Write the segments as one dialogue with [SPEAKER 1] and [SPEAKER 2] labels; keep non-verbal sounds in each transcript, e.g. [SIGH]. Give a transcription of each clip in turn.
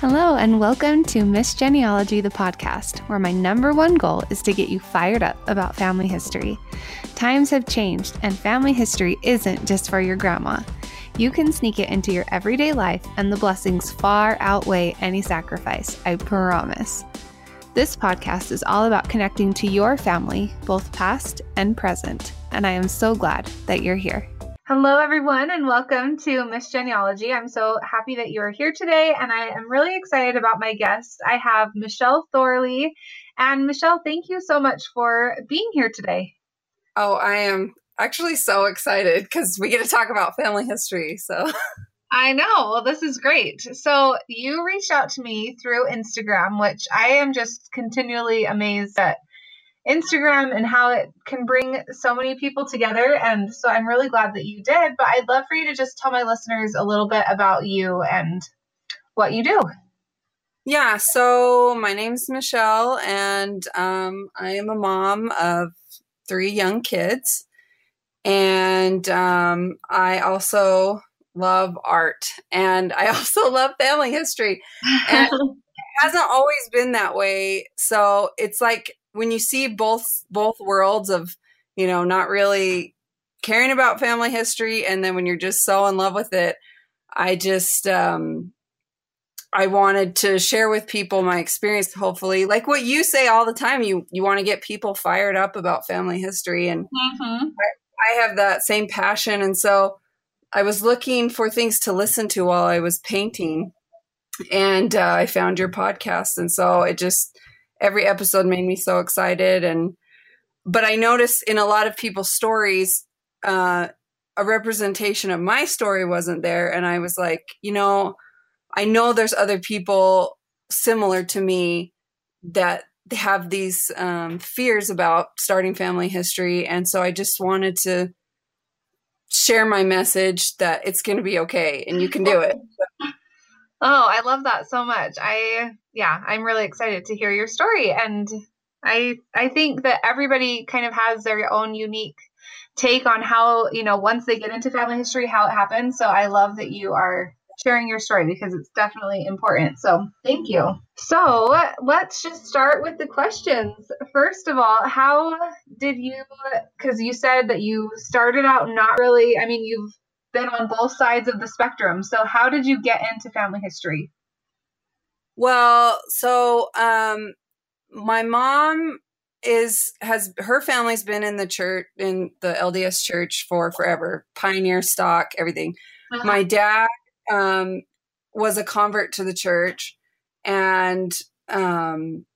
[SPEAKER 1] Hello, and welcome to Miss Genealogy, the podcast, where my number one goal is to get you fired up about family history. Times have changed, and family history isn't just for your grandma. You can sneak it into your everyday life, and the blessings far outweigh any sacrifice, I promise. This podcast is all about connecting to your family, both past and present, and I am so glad that you're here. Hello, everyone, and welcome to Miss Genealogy. I'm so happy that you are here today, and I am really excited about my guest. I have Michelle Thorley. And Michelle, thank you so much for being here today.
[SPEAKER 2] Oh, I am actually so excited because we get to talk about family history. So. [LAUGHS]
[SPEAKER 1] I know. Well, this is great. So, you reached out to me through Instagram, which I am just continually amazed at Instagram and how it can bring so many people together. And so I'm really glad that you did. But I'd love for you to just tell my listeners a little bit about you and what you do.
[SPEAKER 2] Yeah, so my name's Michelle, and um, I am a mom of three young kids. And um, I also love art, and I [LAUGHS] also love family history. And it hasn't always been that way. So it's like when you see both both worlds of you know not really caring about family history and then when you're just so in love with it i just um i wanted to share with people my experience hopefully. Like what you say all the time you you want to get people fired up about family history and mm-hmm. I, I have that same passion. And so i was looking for things to listen to while i was painting and uh, i found your podcast. And so it just every episode made me so excited. And but i noticed in a lot of people's stories uh, a representation of my story wasn't there. And i was like you know i know there's other people similar to me that have these um, fears about starting family history. And so i just wanted to share my message that it's going to be okay and you can do it. [LAUGHS]
[SPEAKER 1] Oh, I love that so much. I yeah, I'm really excited to hear your story and I I think that everybody kind of has their own unique take on how, you know, once they get into family history how it happens. So I love that you are sharing your story because it's definitely important. So, thank you. So, let's just start with the questions. First of all, how did you cuz you said that you started out not really, I mean, you've been on both sides of the spectrum. So, how did you get into family history?
[SPEAKER 2] Well, so um, my mom is has her family's been in the church in the LDS church for forever, pioneer stock, everything. Uh-huh. My dad um, was a convert to the church, and um,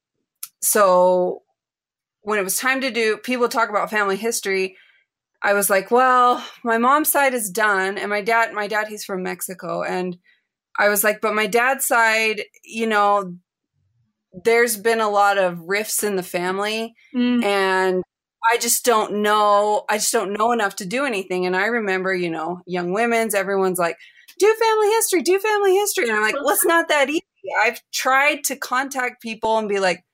[SPEAKER 2] so when it was time to do, people talk about family history. I was like, well, my mom's side is done, and my dad, my dad, he's from Mexico, and I was like, but my dad's side, you know, there's been a lot of rifts in the family, mm. and I just don't know. I just don't know enough to do anything. And I remember, you know, young women's, everyone's like, do family history, do family history, and I'm like, well, it's not that easy. I've tried to contact people and be like,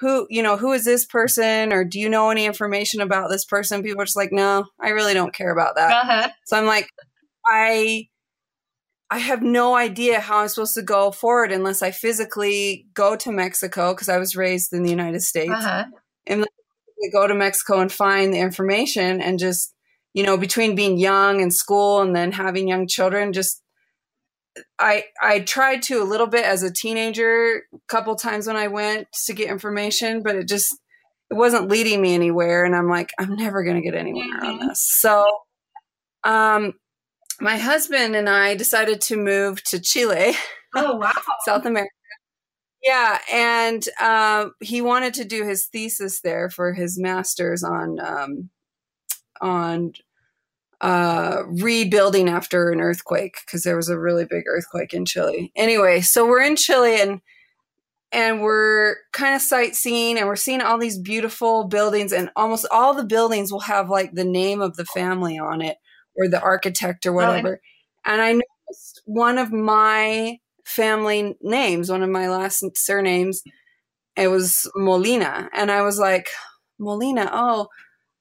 [SPEAKER 2] who you know who is this person or do you know any information about this person people are just like no i really don't care about that uh-huh. so i'm like i i have no idea how i'm supposed to go forward unless i physically go to mexico because i was raised in the united states uh-huh. and go to mexico and find the information and just you know between being young and school and then having young children just I I tried to a little bit as a teenager, a couple times when I went to get information, but it just it wasn't leading me anywhere, and I'm like, I'm never going to get anywhere mm-hmm. on this. So, um, my husband and I decided to move to Chile.
[SPEAKER 1] Oh wow, [LAUGHS]
[SPEAKER 2] South America. Yeah, and um, he wanted to do his thesis there for his master's on um, on uh, rebuilding after an earthquake because there was a really big earthquake in Chile. Anyway, so we're in Chile and and we're kind of sightseeing and we're seeing all these beautiful buildings and almost all the buildings will have like the name of the family on it or the architect or whatever. Oh, and I noticed one of my family names, one of my last surnames, it was Molina. And I was like, Molina, oh,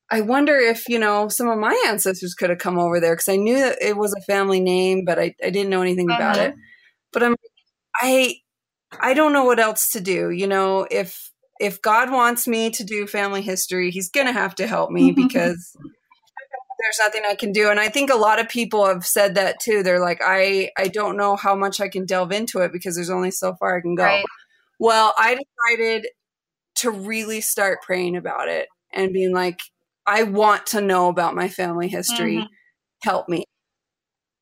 [SPEAKER 2] I wonder if, you know, some of my ancestors could have come over there because I knew that it was a family name, but I, I didn't know anything uh-huh. about it. But I'm, I, I don't know what else to do. You know, if if God wants me to do family history, he's going to have to help me [LAUGHS] because there's nothing I can do. And I think a lot of people have said that too. They're like, I, I don't know how much I can delve into it because there's only so far I can go. Right. Well, I decided to really start praying about it and being like, I want to know about my family history. Mm-hmm. Help me.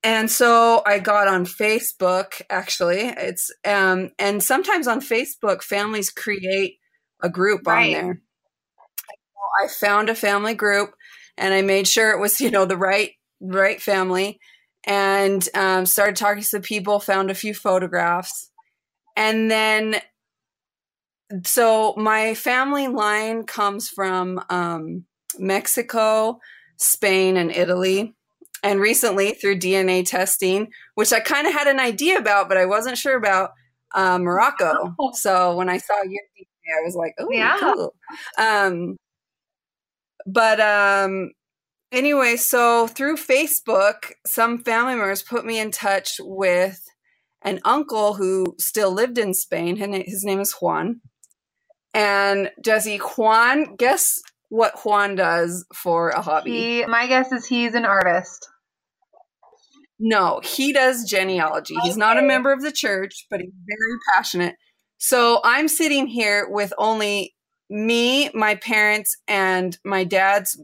[SPEAKER 2] And so I got on Facebook actually. It's um and sometimes on Facebook families create a group right. on there. I found a family group and I made sure it was, you know, the right right family and um, started talking to people, found a few photographs. And then so my family line comes from um, Mexico, Spain, and Italy. And recently, through DNA testing, which I kind of had an idea about, but I wasn't sure about, uh, Morocco. [LAUGHS] So when I saw your DNA, I was like, oh, yeah. cool. Um, but um, anyway, so through Facebook, some family members put me in touch with an uncle who still lived in Spain. His name is Juan. And Jesse, Juan, guess what Juan does for a hobby?
[SPEAKER 1] He, my guess is he's an artist.
[SPEAKER 2] No, he does genealogy. Okay. He's not a member of the church, but he's very passionate. So I'm sitting here with only me, my parents, and my dad's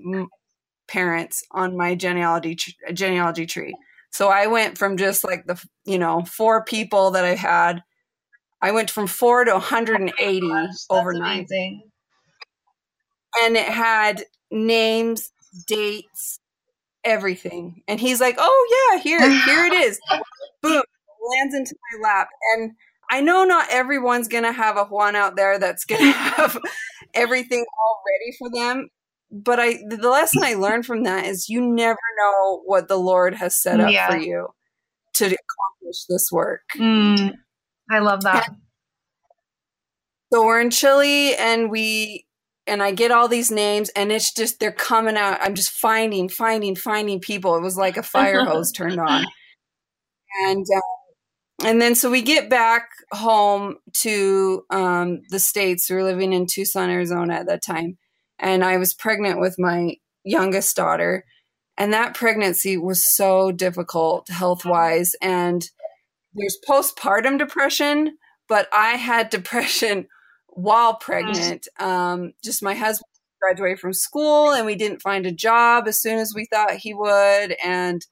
[SPEAKER 2] parents on my genealogy genealogy tree. So I went from just like the you know four people that I had I went from four to 180 oh overnight. Amazing. And it had names, dates, everything. And he's like, "Oh yeah, here, here it is." [LAUGHS] Boom, lands into my lap. And I know not everyone's gonna have a Juan out there that's gonna [LAUGHS] have everything all ready for them. But I, the lesson I [LAUGHS] learned from that is you never know what the Lord has set up yeah. for you to accomplish this work.
[SPEAKER 1] Mm. I love that.
[SPEAKER 2] So we're in Chile and we and I get all these names and it's just they're coming out. I'm just finding, finding, finding people. It was like a fire [LAUGHS] hose turned on. And uh, and then so we get back home to um, the states. We were living in Tucson, Arizona at that time, and I was pregnant with my youngest daughter. And that pregnancy was so difficult health wise. And there's postpartum depression, but I had depression [LAUGHS] while pregnant. Um, just my husband graduated from school and we didn't find a job as soon as we thought he would. And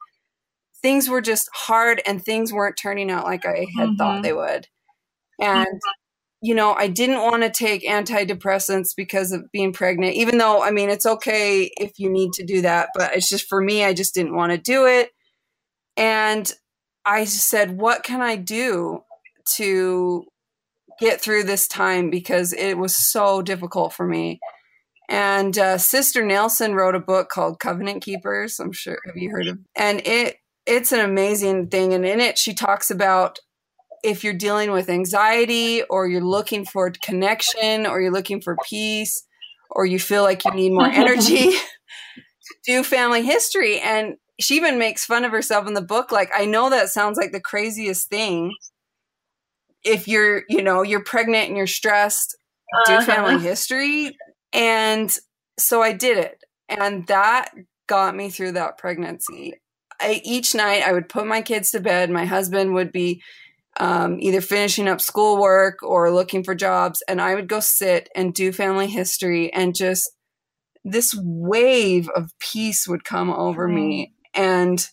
[SPEAKER 2] things were just hard and things weren't turning out like I had mm-hmm. thought they would. And, mm-hmm. you know, I didn't want to take antidepressants because of being pregnant, even though, I mean, it's okay if you need to do that, but it's just for me, I just didn't want to do it. And I said, what can I do to get through this time because it was so difficult for me? And uh, Sister Nelson wrote a book called Covenant Keepers. I'm sure have you heard of? And it it's an amazing thing. And in it, she talks about if you're dealing with anxiety or you're looking for connection or you're looking for peace or you feel like you need more [LAUGHS] energy, do family history. And she even makes fun of herself in the book. Like, I know that sounds like the craziest thing. If you're, you know, you're pregnant and you're stressed, do uh-huh. family history. And so I did it. And that got me through that pregnancy. I, each night I would put my kids to bed. My husband would be um, either finishing up schoolwork or looking for jobs. And I would go sit and do family history and just this wave of peace would come over me and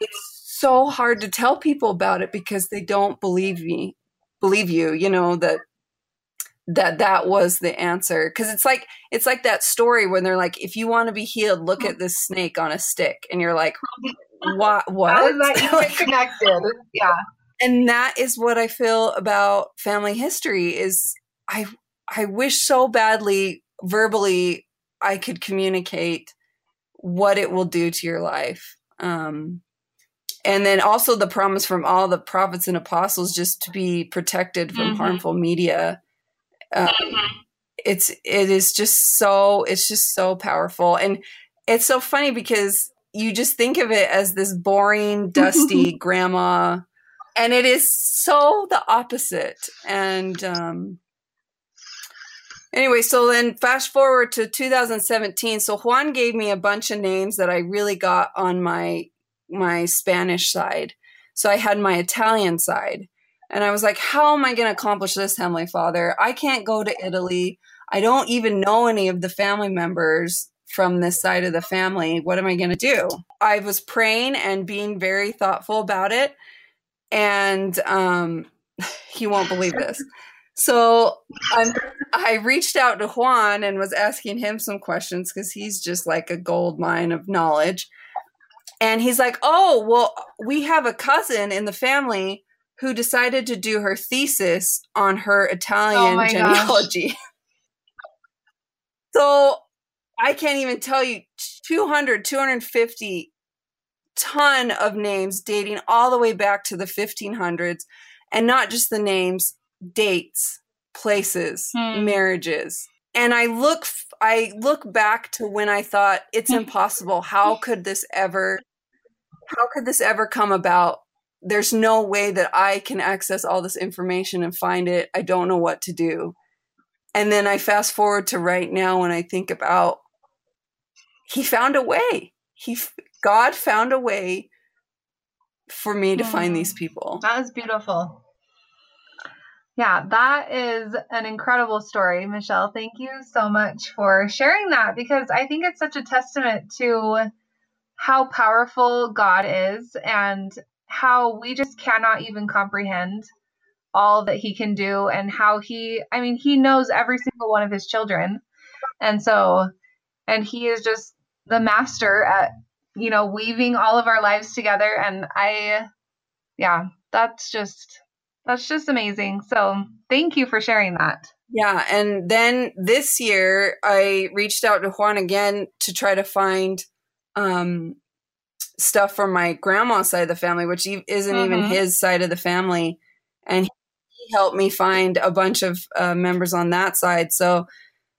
[SPEAKER 2] it's so hard to tell people about it because they don't believe me, believe you, you know, that that that was the answer. Because it's like it's like that story when they're like if you want to be healed look at this snake on a stick and you're like [LAUGHS] what what?
[SPEAKER 1] how is that even connected. Yeah.
[SPEAKER 2] and that is what i feel about family history is i i wish so badly verbally i could communicate what it will do to your life um, and then also the promise from all the prophets and apostles just to be protected from mm-hmm. harmful media. Um, mm-hmm. It's it is just so it's just so powerful, and it's so funny because you just think of it as this boring, dusty [LAUGHS] grandma and it is so the opposite. And um, anyway, so then fast forward to 2017. So Juan gave me a bunch of names that I really got on my my Spanish side. So I had my Italian side. And I was like, how am I going to accomplish this, Heavenly Father? I can't go to Italy. I don't even know any of the family members from this side of the family. What am I going to do? I was praying and being very thoughtful about it. And um, [LAUGHS] he won't believe this. So I'm, I reached out to Juan and was asking him some questions because he's just like a gold mine of knowledge. And he's like, Oh, well, we have a cousin in the family who decided to do her thesis on her Italian oh genealogy. [LAUGHS] so I can't even tell you 200, 250 ton of names dating all the way back to the 1500s and not just the names, dates, places, hmm. marriages. And I look I look back to when I thought it's [LAUGHS] impossible. How could this ever how could this ever come about? There's no way that I can access all this information and find it. I don't know what to do. And then I fast forward to right now when I think about he found a way. He God found a way for me to mm. find these people.
[SPEAKER 1] That is beautiful. Yeah, that is an incredible story, Michelle. Thank you so much for sharing that because I think it's such a testament to how powerful God is and how we just cannot even comprehend all that he can do and how he I mean he knows every single one of his children. And so and he is just the master at you know weaving all of our lives together and I yeah, that's just that's just amazing. So, thank you for sharing that.
[SPEAKER 2] Yeah, and then this year I reached out to Juan again to try to find um, stuff from my grandma's side of the family, which isn't mm-hmm. even his side of the family. And he helped me find a bunch of uh, members on that side. So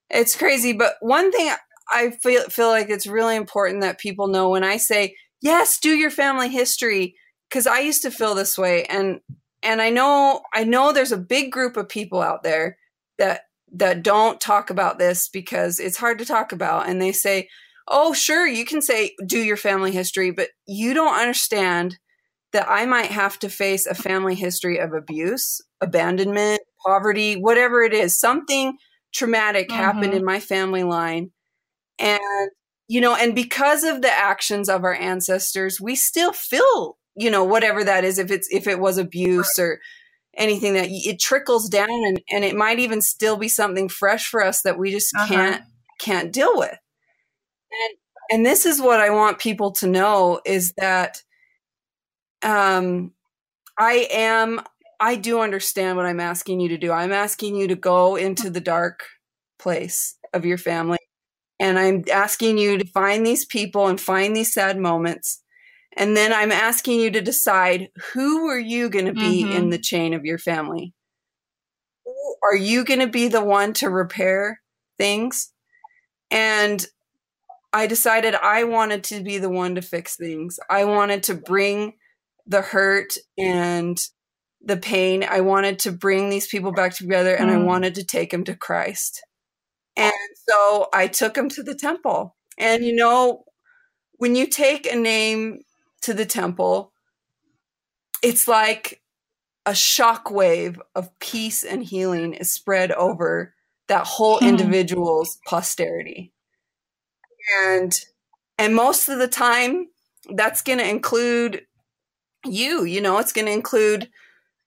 [SPEAKER 2] it's crazy. But one thing I feel, feel like it's really important that people know when I say, yes, do your family history, because I used to feel this way. And and I know I know there's a big group of people out there that that don't talk about this because it's hard to talk about and they say oh, sure, you can say, do your family history, but you don't understand that I might have to face a family history of abuse, abandonment, poverty, whatever it is. Something traumatic mm-hmm. happened in my family line. And, you know, and because of the actions of our ancestors, we still feel, you know, whatever that is, if it's, if it was abuse right. or anything that it trickles down and, and it might even still be something fresh for us that we just uh-huh. can't, can't deal with. And and this is what I want people to know is that um I am I do understand what I'm asking you to do. I'm asking you to go into the dark place of your family and I'm asking you to find these people and find these sad moments. And then I'm asking you to decide who are you going to be mm-hmm. in the chain of your family? Are you going to be the one to repair things? And I decided I wanted to be the one to fix things. I wanted to bring the hurt and the pain. I wanted to bring these people back together and mm. I wanted to take them to Christ. And so I took them to the temple. And you know, when you take a name to the temple, it's like a shockwave of peace and healing is spread over that whole hmm. individual's posterity and and most of the time that's going to include you you know it's going to include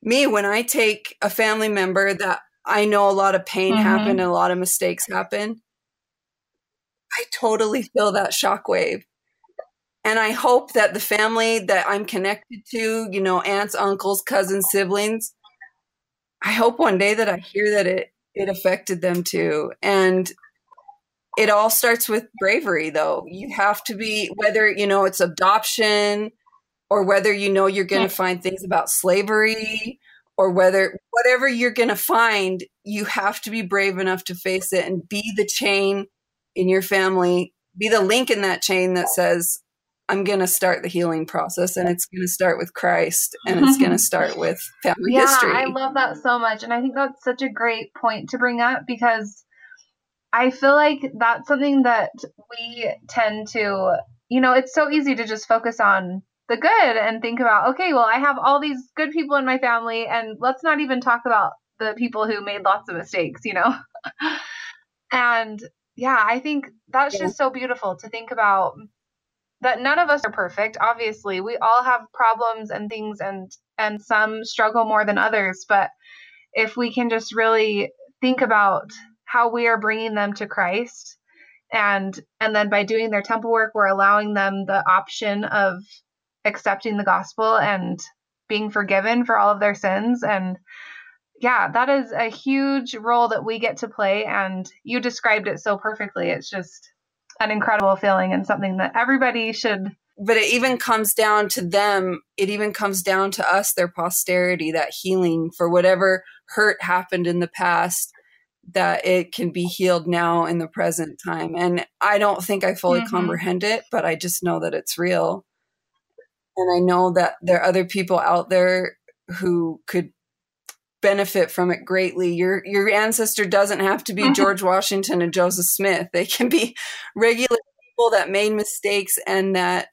[SPEAKER 2] me when i take a family member that i know a lot of pain mm-hmm. happened and a lot of mistakes happen. I totally feel that shockwave. And i hope that the family that i'm connected to you know aunts uncles cousins siblings i hope one day that i hear that it it affected them too. And it all starts with bravery though you have to be whether you know it's adoption or whether you know you're going to find things about slavery or whether whatever you're going to find you have to be brave enough to face it and be the chain in your family be the link in that chain that says I'm going to start the healing process and it's going to start with Christ and it's going [LAUGHS] to start with family
[SPEAKER 1] yeah,
[SPEAKER 2] history.
[SPEAKER 1] I love that so much. And I think that's such a great point to bring up because I feel like that's something that we tend to, you know, it's so easy to just focus on the good and think about, okay, well, I have all these good people in my family and let's not even talk about the people who made lots of mistakes, you know? [LAUGHS] and yeah, I think that's yeah. just so beautiful to think about that none of us are perfect obviously we all have problems and things and and some struggle more than others but if we can just really think about how we are bringing them to Christ. And and then by doing their temple work we're allowing them the option of accepting the gospel and being forgiven for all of their sins. And yeah that is a huge role that we get to play. And you described it so perfectly. It's just an incredible feeling and something that everybody should
[SPEAKER 2] but it even comes down to them. It even comes down to us their posterity that healing for whatever hurt happened in the past that it can be healed now in the present time and i don't think i fully mm-hmm. comprehend it but i just know that it's real and i know that there are other people out there who could benefit from it greatly. Your your ancestor doesn't have to be mm-hmm. George Washington and Joseph Smith. They can be regular people that made mistakes and that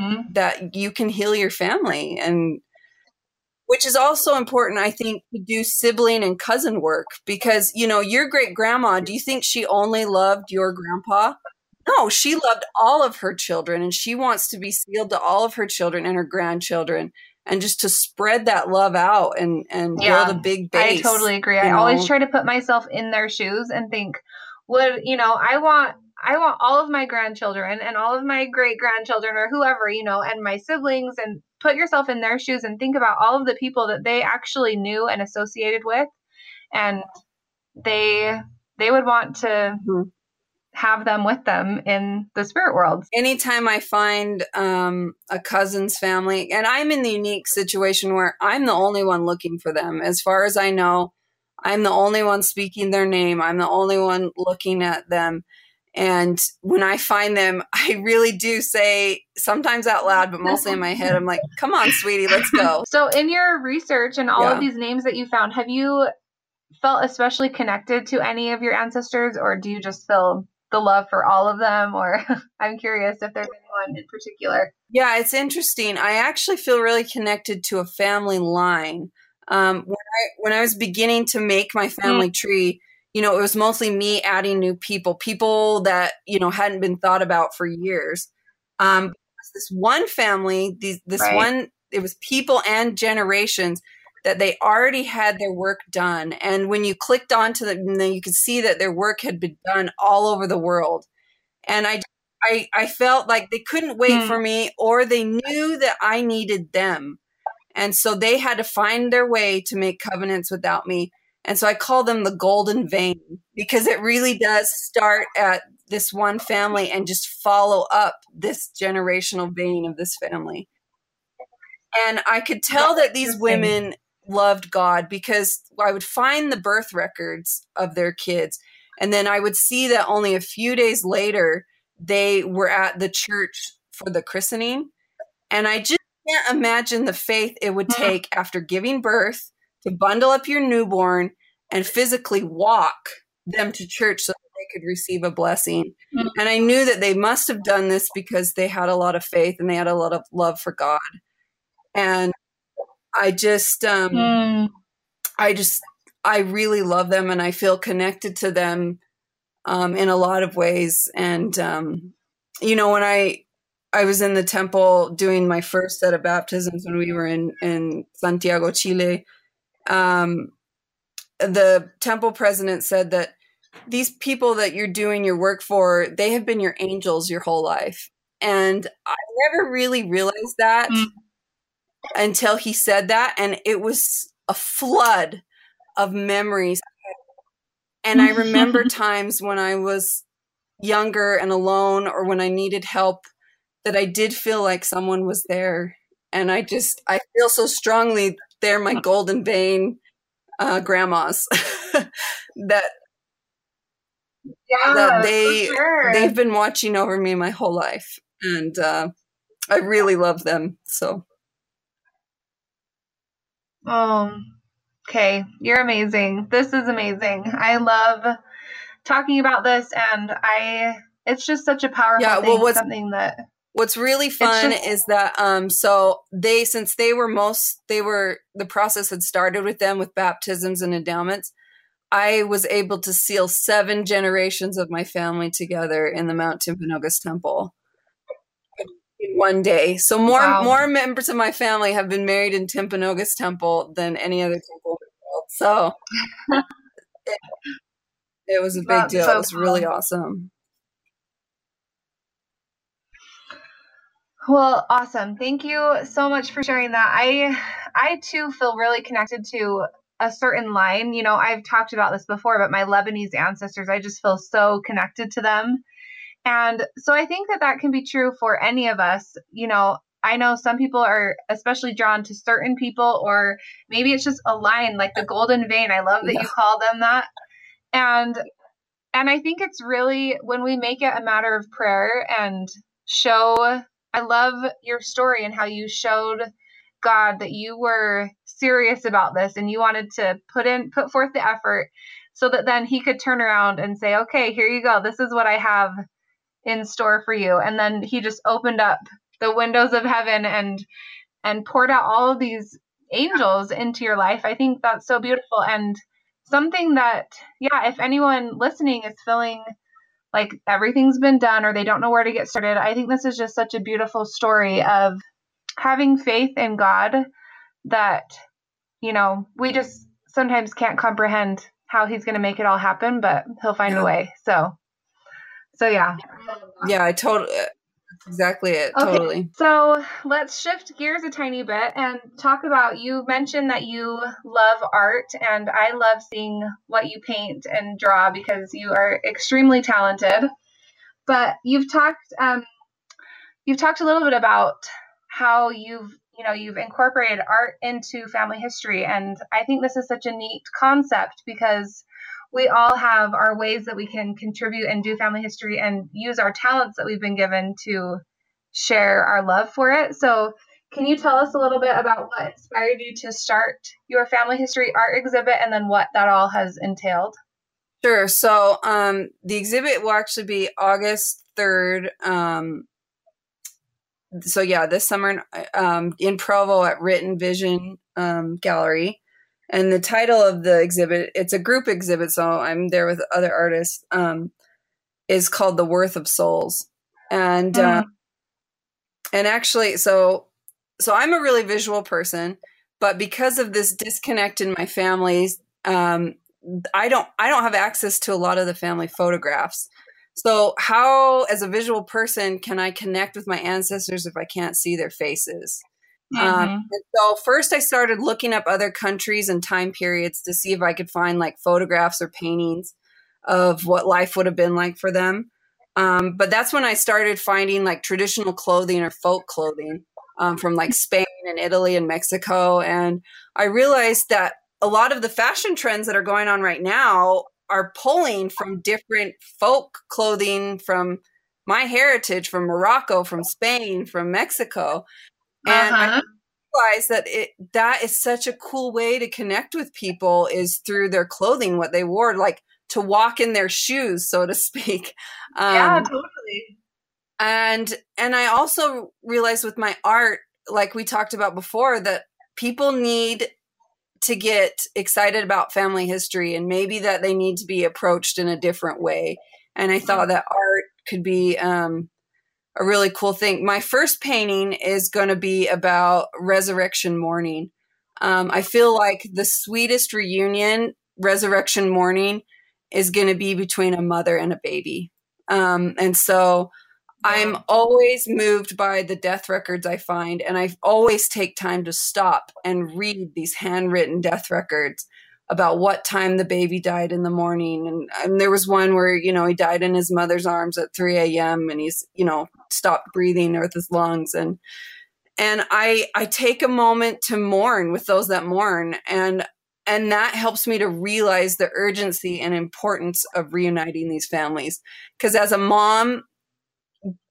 [SPEAKER 2] mm-hmm. that you can heal your family and which is also important I think to do sibling and cousin work because you know your great grandma, do you think she only loved your grandpa? No, she loved all of her children and she wants to be sealed to all of her children and her grandchildren and just to spread that love out and and yeah, build a big base.
[SPEAKER 1] I totally agree. I know? always try to put myself in their shoes and think, would you know, I want I want all of my grandchildren and all of my great grandchildren or whoever, you know, and my siblings and put yourself in their shoes and think about all of the people that they actually knew and associated with and they they would want to mm-hmm have them with them in the spirit world.
[SPEAKER 2] Anytime I find um, a cousin's family, and I'm in the unique situation where I'm the only one looking for them. As far as I know, I'm the only one speaking their name, I'm the only one looking at them. And when I find them, [LAUGHS] I really do say sometimes out loud, but mostly in my head, I'm like, come on, sweetie, let's go. [LAUGHS]
[SPEAKER 1] So, in your research and all yeah. of these names that you found, have you felt especially connected to any of your ancestors, or do you just feel the love for all of them or [LAUGHS] i'm curious if there's anyone in particular
[SPEAKER 2] yeah it's interesting i actually feel really connected to a family line um, when, I, when i was beginning to make my family mm. tree you know it was mostly me adding new people people that you know hadn't been thought about for years um, this one family these, this right. one it was people and generations that they already had their work done. And when you clicked onto them, then you could see that their work had been done all over the world. And I, I, I felt like they couldn't wait mm. for me or they knew that I needed them. And so they had to find their way to make covenants without me. And so I call them the golden vein because it really does start at this one family and just follow up this generational vein of this family. And I could tell that these women loved God because I would find the birth records of their kids. And then I would see that only a few days later, they were at the church for the christening. And I just can't imagine the faith it would mm-hmm. take after giving birth to bundle up your newborn and physically walk them to church so that they could receive a blessing. Mm-hmm. And I knew that they must have done this because they had a lot of faith and they had a lot of love for God. And I just, um, mm. I just, I really love them and I feel connected to them um, in a lot of ways. And, um, you know, when I, I was in the temple doing my first set of baptisms when we were in, in Santiago, Chile. Um, the temple president said that these people that you're doing your work for, they have been your angels your whole life. And I never really realized that. Mm until he said that. And it was a flood of memories. And I remember [LAUGHS] times when I was younger and alone or when I needed help that I did feel like someone was there. And I just, I feel so strongly they're my golden vein uh, grandmas [LAUGHS] that yeah, that they sure. they've been watching over me my whole life and uh, I really love them. So.
[SPEAKER 1] Oh, okay. You're amazing. This is amazing. I love talking about this, and I. It's just such a powerful yeah, well, thing. What's, something that.
[SPEAKER 2] What's really fun just, is that um so they since they were most they were the process had started with them with baptisms and endowments I was able to seal seven generations of my family together in the Mount Timpanogos Temple in one day. So more wow. more members of my family have been married in Timpanogos Temple than any other temple in the world. So [LAUGHS] it, it, was a big That's deal. So it was really awesome.
[SPEAKER 1] Well, awesome. Thank you so much for sharing that. I I too feel really connected to a certain line. You know, I've talked about this before, but my Lebanese ancestors, I just feel so connected to them. And so I think that that can be true for any of us. You know, I know some people are especially drawn to certain people, or maybe it's just a line like the golden vein. I love that yeah. you call them that. And and I think it's really when we make it a matter of prayer and show I love your story and how you showed God that you were serious about this and you wanted to put in put forth the effort so that then he could turn around and say, "Okay, here you go. This is what I have in store for you." And then he just opened up the windows of heaven and and poured out all of these angels into your life. I think that's so beautiful and something that yeah, if anyone listening is feeling like everything's been done or they don't know where to get started, I think this is just such a beautiful story of having faith in God that, you know, we just sometimes can't comprehend how he's going to make it all happen, but he'll find yeah. a way. So, so yeah.
[SPEAKER 2] Yeah, I totally, exactly it. Okay. Totally.
[SPEAKER 1] So let's shift gears a tiny bit and talk about you mentioned that you love art, and I love seeing what you paint and draw because you are extremely talented. But you've talked, um, you've talked a little bit about how you've you know you've incorporated art into family history and i think this is such a neat concept because we all have our ways that we can contribute and do family history and use our talents that we've been given to share our love for it. So can you tell us a little bit about what inspired you to start your family history art exhibit and then what that all has entailed?
[SPEAKER 2] Sure. So um, the exhibit will actually be august 3rd um, so yeah, this summer um, in Provo at Writ and Vision um, Gallery, and the title of the exhibit it's a group exhibit, so I'm there with other artists. Um, is called "The Worth of Souls," and mm. uh, and actually, so so I'm a really visual person, but because of this disconnect in my families, um, I don't I don't have access to a lot of the family photographs. So, how, as a visual person, can I connect with my ancestors if I can't see their faces? Um, mm-hmm. Um, so, first, I started looking up other countries and time periods to see if I could find like photographs or paintings of what life would have been like for them. Um, but that's when I started finding like traditional clothing or folk clothing um, from like Spain and Italy and Mexico. And I realized that a lot of the fashion trends that are going on right now are pulling from different folk clothing from my heritage, from Morocco, from Spain, from Mexico. And uh-huh. I realized that it that is such a cool way to connect with people is through their clothing, what they wore, like to walk in their shoes, so to speak. [LAUGHS]
[SPEAKER 1] Um, yeah, totally.
[SPEAKER 2] And and I also realized with my art, like we talked about before, that people need to get excited about family history and maybe that they need to be approached in a different way. And I thought that art could be um, a really cool thing. My first painting is going to be about resurrection morning. Um, I feel like the sweetest reunion, resurrection morning, is going to be between a mother and a baby. Um, and so I'm always moved by the death records I find, and I always take time to stop and read these handwritten death records about what time the baby died in the morning. And, and there was one where, you know, he died in his mother's arms at 3 a.m. and he's, you know, stopped breathing with his lungs. And, and I, I take a moment to mourn with those that mourn. And, and that helps me to realize the urgency and importance of reuniting these families. Because as a mom,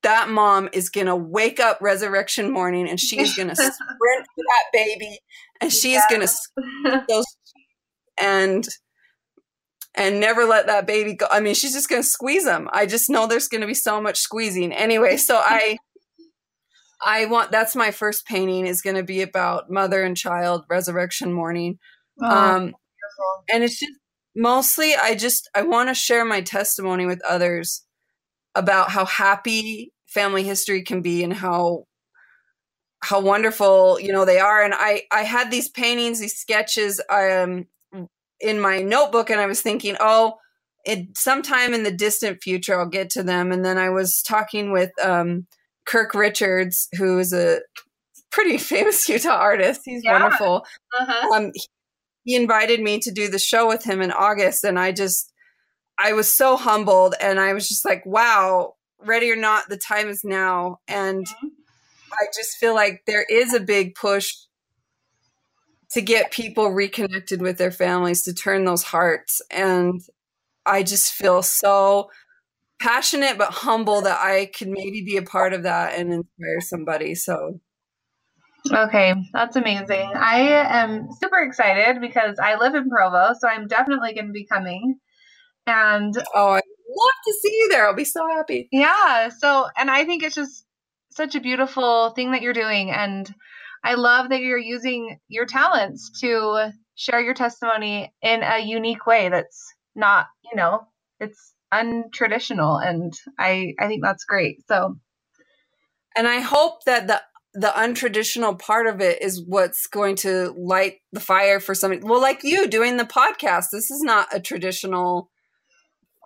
[SPEAKER 2] that mom is going to wake up resurrection morning and she's going [LAUGHS] to sprint for that baby and she's yeah. going to those and and never let that baby go. I mean, she's just going to squeeze them. I just know there's going to be so much squeezing. Anyway, so I [LAUGHS] I want that's my first painting is going to be about mother and child resurrection morning. Oh, um beautiful. and it's just mostly I just I want to share my testimony with others about how happy family history can be and how how wonderful you know they are and i i had these paintings these sketches um in my notebook and i was thinking oh it sometime in the distant future i'll get to them and then i was talking with um kirk richards who is a pretty [LAUGHS] famous utah artist he's yeah. wonderful uh-huh. um he invited me to do the show with him in august and i just I was so humbled and I was just like, wow, ready or not, the time is now. And mm-hmm. I just feel like there is a big push to get people reconnected with their families, to turn those hearts. And I just feel so passionate but humble that I could maybe be a part of that and inspire somebody. So
[SPEAKER 1] Okay, that's amazing. I am super excited because I live in Provo, so I'm definitely going to be coming. And
[SPEAKER 2] oh, I'd love to see you there. I'll be so happy.
[SPEAKER 1] Yeah. So, and I think it's just such a beautiful thing that you're doing. And I love that you're using your talents to share your testimony in a unique way that's not, you know, it's untraditional. And I, I think that's great. So,
[SPEAKER 2] and I hope that the the untraditional part of it is what's going to light the fire for somebody. Well, like you doing the podcast, this is not a traditional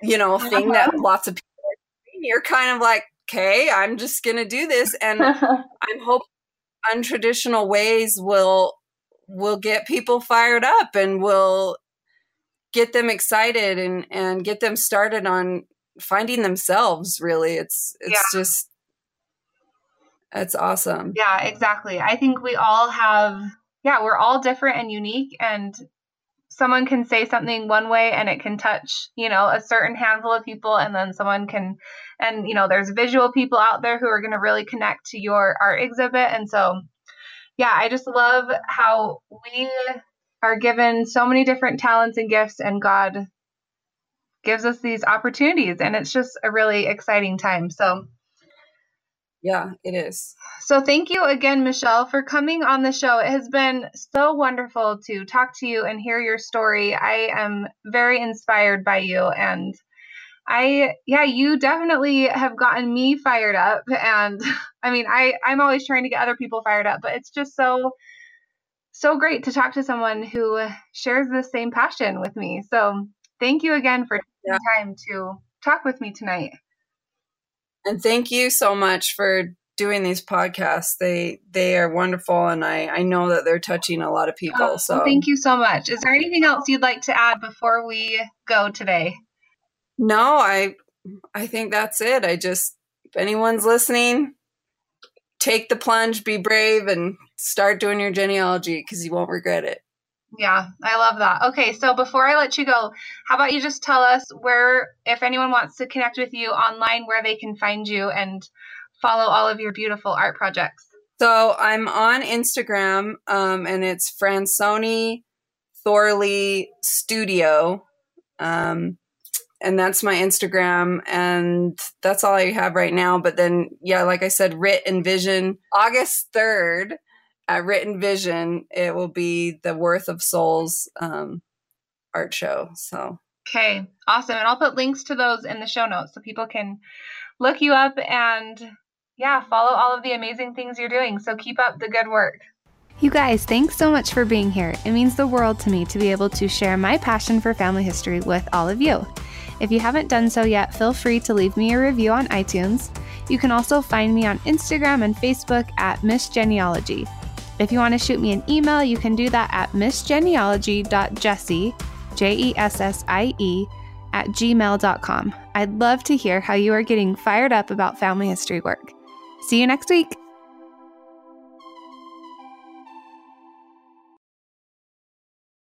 [SPEAKER 2] you know, thing uh-huh. that lots of people are doing. You're kind of like, okay, I'm just going to do this. And [LAUGHS] I'm hoping untraditional ways will will get people fired up and will get them excited and and get them started on finding themselves really. It's it's yeah. just it's awesome.
[SPEAKER 1] Yeah exactly. I think we all have yeah we're all different and unique and someone can say something one way and it can touch you know a certain handful of people and then someone can and you know there's visual people out there who are going to really connect to your art exhibit. And so yeah i just love how we are given so many different talents and gifts and god gives us these opportunities and it's just a really exciting time. So
[SPEAKER 2] yeah, it is.
[SPEAKER 1] So thank you again, Michelle, for coming on the show. It has been so wonderful to talk to you and hear your story. I am very inspired by you and I yeah, you definitely have gotten me fired up and [LAUGHS] I mean, I I'm always trying to get other people fired up, but it's just so so great to talk to someone who shares the same passion with me. So, thank you again for taking yeah. time to talk with me tonight.
[SPEAKER 2] And thank you so much for doing these podcasts. They they are wonderful and I I know that they're touching a lot of people. Oh, so
[SPEAKER 1] thank you so much. Is there anything else you'd like to add before we go today?
[SPEAKER 2] No, I I think that's it. I just if anyone's listening, take the plunge, be brave and start doing your genealogy because you won't regret it.
[SPEAKER 1] Yeah, I love that. Okay, so before I let you go, how about you just tell us where, if anyone wants to connect with you online, where they can find you and follow all of your beautiful art projects?
[SPEAKER 2] So I'm on Instagram, um, and it's Fransoni Thorley Studio. Um, and that's my Instagram, and that's all I have right now. But then, yeah, like I said, Writ and Vision, August 3rd at Writ and Vision, it will be the Worth of Souls um, art show. So
[SPEAKER 1] okay, awesome, and I'll put links to those in the show notes so people can look you up and yeah, follow all of the amazing things you're doing. So keep up the good work.
[SPEAKER 3] You guys, thanks so much for being here. It means the world to me to be able to share my passion for family history with all of you. If you haven't done so yet, feel free to leave me a review on iTunes. You can also find me on Instagram and Facebook at Miss Genealogy. If you want to shoot me an email, you can do that at missgenealogy.jessie, J E S S I E, at gmail.com. I'd love to hear how you are getting fired up about family history work. See you next week.